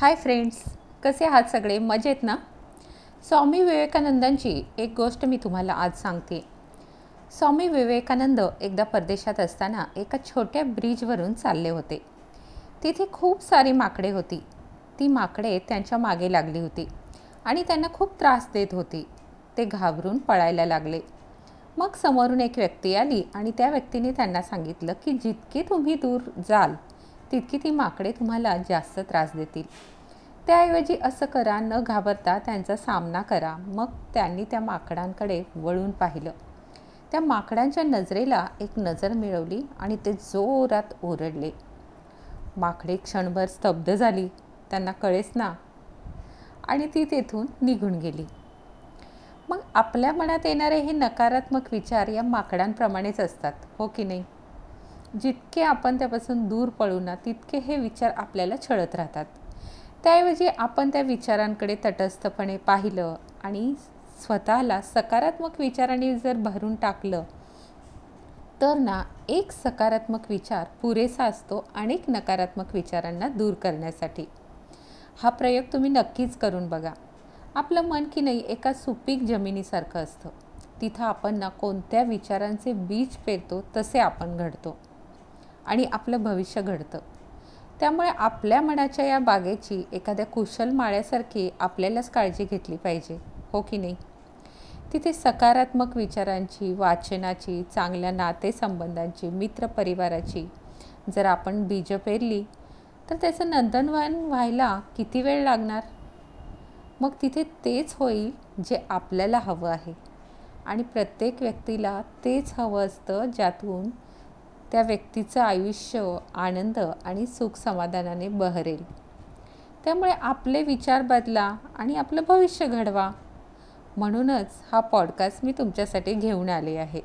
Hi friends कसे आहात सगळे? मजेत ना? स्वामी विवेकानंदांची एक गोष्ट मी तुम्हाला आज सांगते. स्वामी विवेकानंद एकदा परदेशात असताना एका छोट्या ब्रिजवरून चालले होते. तिथे खूप सारी माकडे होती. ती माकडे त्यांच्या मागे लागली होती आणि त्यांना खूप त्रास देत होती. ते घाबरून पळायला लागले. मग समोरून एक व्यक्ती आली आणि त्या व्यक्तीने त्यांना सांगितलं की जितके तुम्ही दूर जाल तितकी ती माकडे तुम्हाला जास्त त्रास देतील. त्याऐवजी असं करा न घाबरता त्यांचा सामना करा. मग त्यांनी त्या माकडांकडे वळून पाहिलं. त्या माकडांच्या नजरेला एक नजर मिळवली आणि ते जोरात ओरडले. माकडे क्षणभर स्तब्ध झाली. त्यांना कळेच ना? आणि ती तेथून निघून गेली. मग आपल्या मनात येणारे हे नकारात्मक विचार या माकडांप्रमाणेच असतात हो की नाही? जितके आपण त्यापासून दूर पळू ना तितके हे विचार आपल्याला छळत राहतात. त्याऐवजी आपण त्या विचारांकडे तटस्थपणे पाहिलं आणि स्वतःला सकारात्मक विचारांनी जर भरून टाकलं तर ना एक सकारात्मक विचार पुरेसा असतो अनेक नकारात्मक विचारांना दूर करण्यासाठी. हा प्रयोग तुम्ही नक्कीच करून बघा. आपलं मन की नाही एका सुपीक जमिनीसारखं असतं. तिथं आपण ना कोणत्या विचारांचे बीज पेरतो तसे आपण घडतो. आणि आपलं भविष्य घडतं. त्यामुळे आपल्या मनाच्या या बागेची एखाद्या कुशल माळ्यासारखी आपल्यालाच काळजी घेतली पाहिजे हो की नाही? तिथे सकारात्मक विचारांची वाचनाची चांगल्या नातेसंबंधांची मित्रपरिवाराची जर आपण बीजं पेरली तर त्याचं नंदनवन व्हायला किती वेळ लागणार? मग तिथे तेच होईल जे आपल्याला हवं आहे. आणि प्रत्येक व्यक्तीला तेच हवं असतं ज्यातून त्या व्यक्तीचं आयुष्य आनंद आणि सुख समाधानाने बहरेल. त्यामुळे आपले विचार बदला आणि आपलं भविष्य घडवा. म्हणूनच हा पॉडकास्ट मी तुमच्यासाठी घेऊन आले आहे.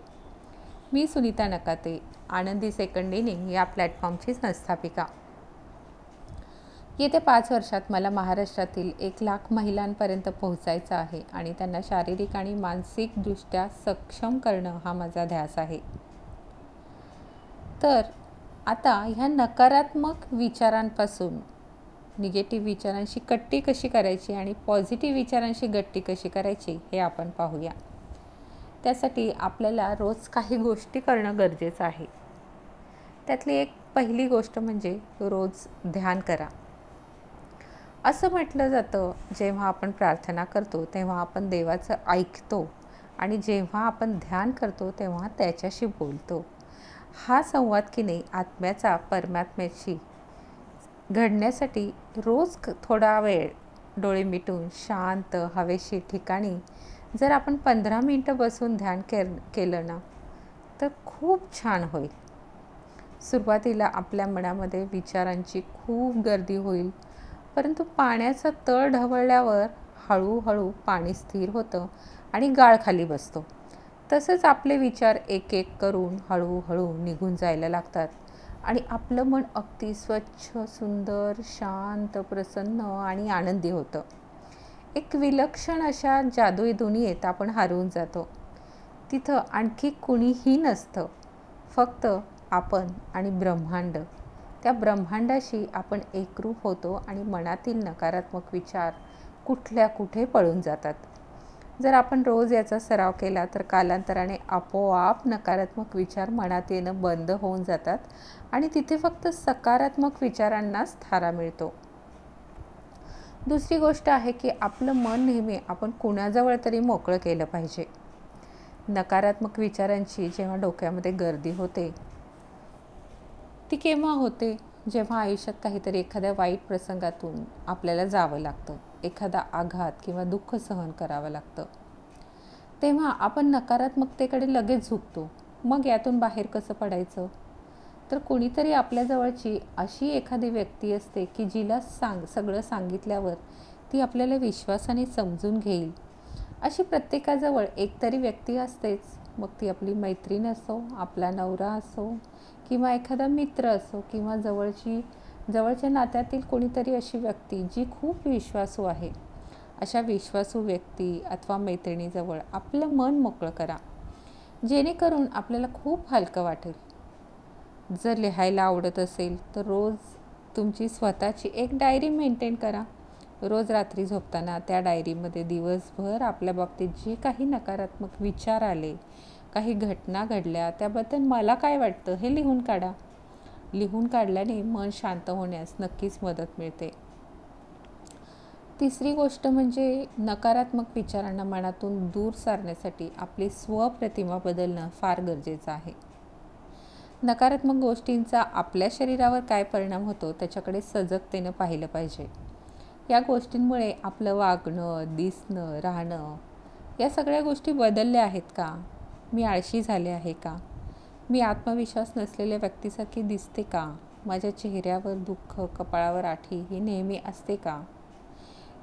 मी सुनीता नकाते आनंदी सेकंड इनिंग या प्लॅटफॉर्मची संस्थापिका. येत्या पाच वर्षात मला महाराष्ट्रातील एक लाख महिलांपर्यंत पोहोचायचं आहे आणि त्यांना शारीरिक आणि मानसिकदृष्ट्या सक्षम करणं हा माझा ध्यास आहे. तर आता ह्या नकारात्मक विचारांपासून निगेटिव्ह विचारांशी कट्टी कशी करायची आणि पॉझिटिव्ह विचारांशी गट्टी कशी करायची हे आपण पाहूया. त्यासाठी आपल्याला रोज काही गोष्टी करणं गरजेचं आहे. त्यातली एक पहिली गोष्ट म्हणजे रोज ध्यान करा. असं म्हटलं जातं जेव्हा आपण प्रार्थना करतो तेव्हा आपण देवाचं ऐकतो आणि जेव्हा आपण ध्यान करतो तेव्हा त्याच्याशी बोलतो. हा संवाद की नाही आत्म्याचा परमात्म्याशी घडण्यासाठी रोज थोडा वेळ डोळे मिटून शांत हवेशी ठिकाणी जर आपण पंधरा मिनटं बसून ध्यान के केलं ना तर खूप छान होईल. सुरुवातीला आपल्या मनामध्ये विचारांची खूप गर्दी होईल परंतु पाण्याचा तळ ढवळल्यावर हळूहळू पाणी स्थिर होतं आणि गाळ खाली बसतो. तसंच आपले विचार एक एक करून हळूहळू निघून जायला लागतात. आणि आपलं मन अगदी स्वच्छ सुंदर शांत प्रसन्न आणि आनंदी होतं. एक विलक्षण अशा जादुई दुनियेत आपण हरवून जातो. तिथं आणखी कुणीही नसतं. फक्त आपण आणि ब्रह्मांड. त्या ब्रह्मांडाशी आपण एकरूप होतो आणि मनातील नकारात्मक विचार कुठल्या कुठे पळून जातात. जर आपण रोज याचा सराव केला तर कालांतराने आपोआप नकारात्मक विचार मनात येणं बंद होऊन जातात आणि तिथे फक्त सकारात्मक विचारांनाच थारा मिळतो. दुसरी गोष्ट आहे की आपलं मन नेहमी आपण कुणाजवळ तरी मोकळं केलं पाहिजे. नकारात्मक विचारांची जेव्हा डोक्यामध्ये गर्दी होते ती केव्हा होते? जेव्हा आयुष्यात काहीतरी एखाद्या वाईट प्रसंगातून आपल्याला जावं लागतं. एखादा आघात किंवा दुःख सहन करावं लागतं. तेव्हा आपण नकारात्मकतेकडे लगेच झुकतो. मग यातून बाहेर कसं पडायचं? तर कोणीतरी आपल्याजवळची अशी एखादी व्यक्ती असते की जिला सांग सगळं सांगितल्यावर ती आपल्याला विश्वासाने समजून घेईल. अशी प्रत्येकाजवळ एकतरी व्यक्ती असतेच. मग ती आपली मैत्रीण असो आपला नवरा असो किंवा एखादा मित्र असो किंवा जवळची जवळच्या नात्यातील कोणीतरी अशी व्यक्ती जी खूप विश्वासू आहे. अशा विश्वासू व्यक्ती अथवा मैत्रिणीजवळ आपलं मन मोकळं करा. जेणेकरून आपल्याला खूप हलकं वाटेल. जर लिहायला आवडत असेल तर रोज तुमची स्वतःची एक डायरी मेंटेन करा. रोज रात्री झोपताना त्या डायरीमध्ये दिवसभर आपल्या बाबतीत जे काही नकारात्मक विचार आले काही घटना घडल्या त्याबद्दल मला काय वाटतं हे लिहून काढा. लिहून काढल्याने मन शांत होण्यास नक्कीच मदत मिळते. तिसरी गोष्ट म्हणजे नकारात्मक विचारांना मनातून दूर सारण्यासाठी आपली स्वप्रतिमा बदलणं फार गरजेचं आहे. नकारात्मक गोष्टींचा आपल्या शरीरावर काय परिणाम होतो त्याच्याकडे सजगतेनं पाहिलं पाहिजे. या गोष्टींमुळे आपलं वागणं दिसणं राहणं या सगळ्या गोष्टी बदलल्या आहेत का? मी आळशी झाले आहे का? मी आत्मविश्वास नसलेल्या व्यक्तीसारखी दिसते का? माझ्या चेहऱ्यावर दुःख कपाळावर आठी ही नेहमी असते का?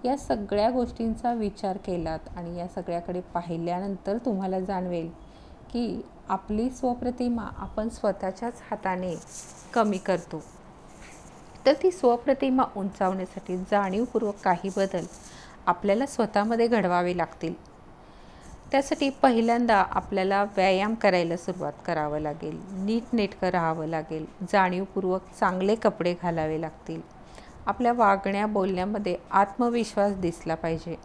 या सगळ्या गोष्टींचा विचार केलात आणि या सगळ्याकडे पाहिल्यानंतर तुम्हाला जाणवेल की आपली स्वप्रतिमा आपण स्वतःच्याच हाताने कमी करतो. तर ती स्वप्रतिमा उंचावण्यासाठी जाणीवपूर्वक काही बदल आपल्याला स्वतःमध्ये घडवावे लागतील. त्यासाठी पहिल्यांदा आपल्याला व्यायाम करायला सुरुवात करावं लागेल. नीटनेटकं राहावं लागेल. जाणीवपूर्वक चांगले कपडे घालावे लागतील. आपल्या वागण्या बोलण्यामध्ये आत्मविश्वास दिसला पाहिजे.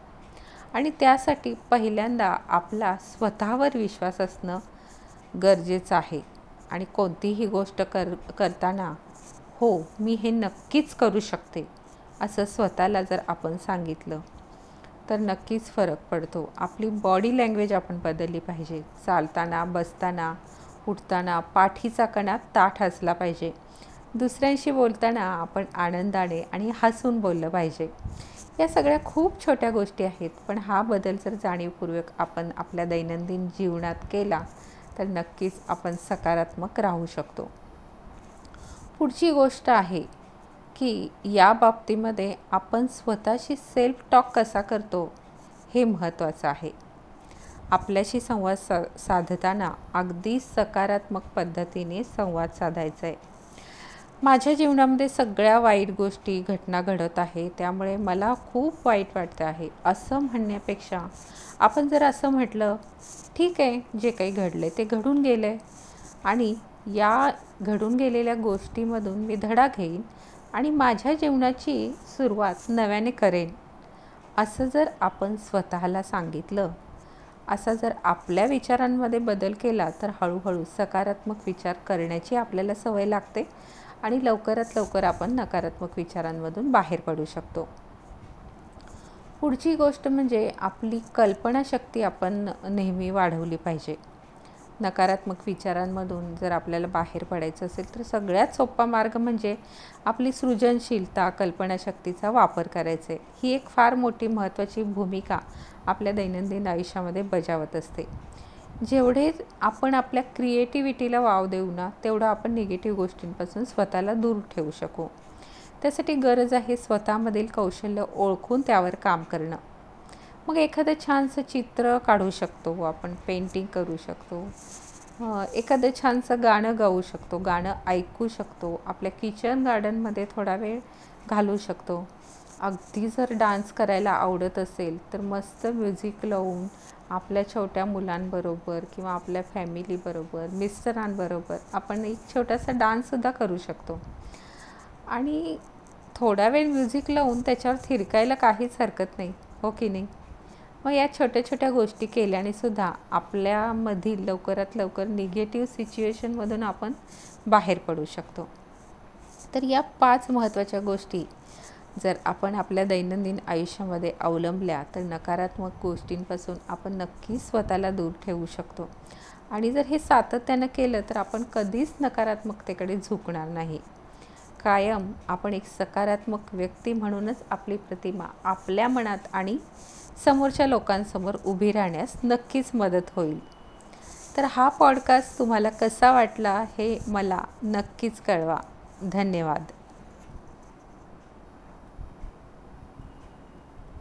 आणि त्यासाठी पहिल्यांदा आपला स्वतःवर विश्वास असणं गरजेचं आहे. आणि कोणतीही गोष्ट कर करताना हो मी हे नक्कीच करू शकते असं स्वतःला जर आपण सांगितलं तर नक्कीच फरक पडतो. आपली बॉडी लँग्वेज आपण बदलली पाहिजे. चालताना बसताना उठताना पाठीचा कणा ताठ असला पाहिजे. दुसऱ्यांशी बोलताना आपण आनंदाने आणि हसून बोललं पाहिजे. या सगळ्या खूप छोट्या गोष्टी आहेत. पण हा बदल जर जाणीवपूर्वक आपण आपल्या दैनंदिन जीवनात केला तर नक्कीच आपण सकारात्मक राहू शकतो. पुढची गोष्ट आहे की या बाबतीमध्ये आपण स्वतःशी सेल्फ टॉक कसा करतो हे महत्त्वाचं आहे. आपल्याशी संवाद सा साधताना अगदी सकारात्मक पद्धतीने संवाद साधायचा आहे. माझ्या जीवनामध्ये सगळ्या वाईट गोष्टी घटना घडत आहे त्यामुळे मला खूप वाईट वाटतं आहे. असं म्हणण्यापेक्षा आपण जर असं म्हटलं ठीक आहे जे काही घडलं ते घडून गेलं आहे आणि या घडून गेलेल्या गोष्टीमधून मी धडा घेईन. आणि माझ्या जीवनाची सुरुवात नव्याने करेन असं जर आपण स्वतःला सांगितलं असा जर आपल्या विचारांमध्ये बदल केला तर हळूहळू सकारात्मक विचार करण्याची आपल्याला सवय लागते आणि लवकरात लवकर आपण नकारात्मक विचारांमधून बाहेर पडू शकतो. पुढची गोष्ट म्हणजे आपली कल्पनाशक्ती आपण नेहमी वाढवली पाहिजे. नकारात्मक विचारांमधून जर आपल्याला बाहेर पडायचं असेल तर सगळ्यात सोपा मार्ग म्हणजे आपली सृजनशीलता कल्पनाशक्तीचा वापर करायचा. ही एक फार मोठी महत्त्वाची भूमिका आपल्या दैनंदिन आयुष्यामध्ये बजावत असते. जेवढे आपण आपल्या क्रिएटिव्हिटीला वाव देऊ ना तेवढं आपण निगेटिव्ह गोष्टींपासून स्वतःला दूर ठेवू शकू. त्यासाठी गरज आहे स्वतःमधील कौशल्य ओळखून त्यावर काम करणं. मग एखादं छानसं चित्र काढू शकतो आपण पेंटिंग करू शकतो. एखादं छानसं गाणं गाऊ शकतो गाणं ऐकू शकतो. आपल्या किचन गार्डनमध्ये थोडा वेळ घालू शकतो. अगदी जर डान्स करायला आवडत असेल तर मस्त म्युझिक लावून आपल्या छोट्या मुलांबरोबर किंवा आपल्या फॅमिलीबरोबर मिस्टरांबरोबर आपण एक छोटासा डान्ससुद्धा करू शकतो. आणि थोडा वेळ म्युझिक लावून त्याच्यावर थिरकायला काहीच हरकत नाही हो की नाही? मग या छोट्या छोट्या गोष्टी केल्याने सुद्धा आपल्यामधील लवकरात लवकर निगेटिव्ह सिच्युएशनमधून आपण बाहेर पडू शकतो. तर या पाच महत्त्वाच्या गोष्टी जर आपण आपल्या दैनंदिन आयुष्यामध्ये अवलंबल्या तर नकारात्मक गोष्टींपासून आपण नक्की स्वतःला दूर ठेवू शकतो. आणि जर हे सातत्यानं केलं तर आपण कधीच नकारात्मकतेकडे झुकणार नाही. कायम आपण एक सकारात्मक व्यक्ती म्हणूनच आपली प्रतिमा आपल्या मनात आणि समोरच्या लोकांसमोर उभी राहण्यास नक्कीच मदत होईल. तर हा पॉडकास्ट तुम्हाला कसा वाटला हे मला नक्कीच कळवा. धन्यवाद.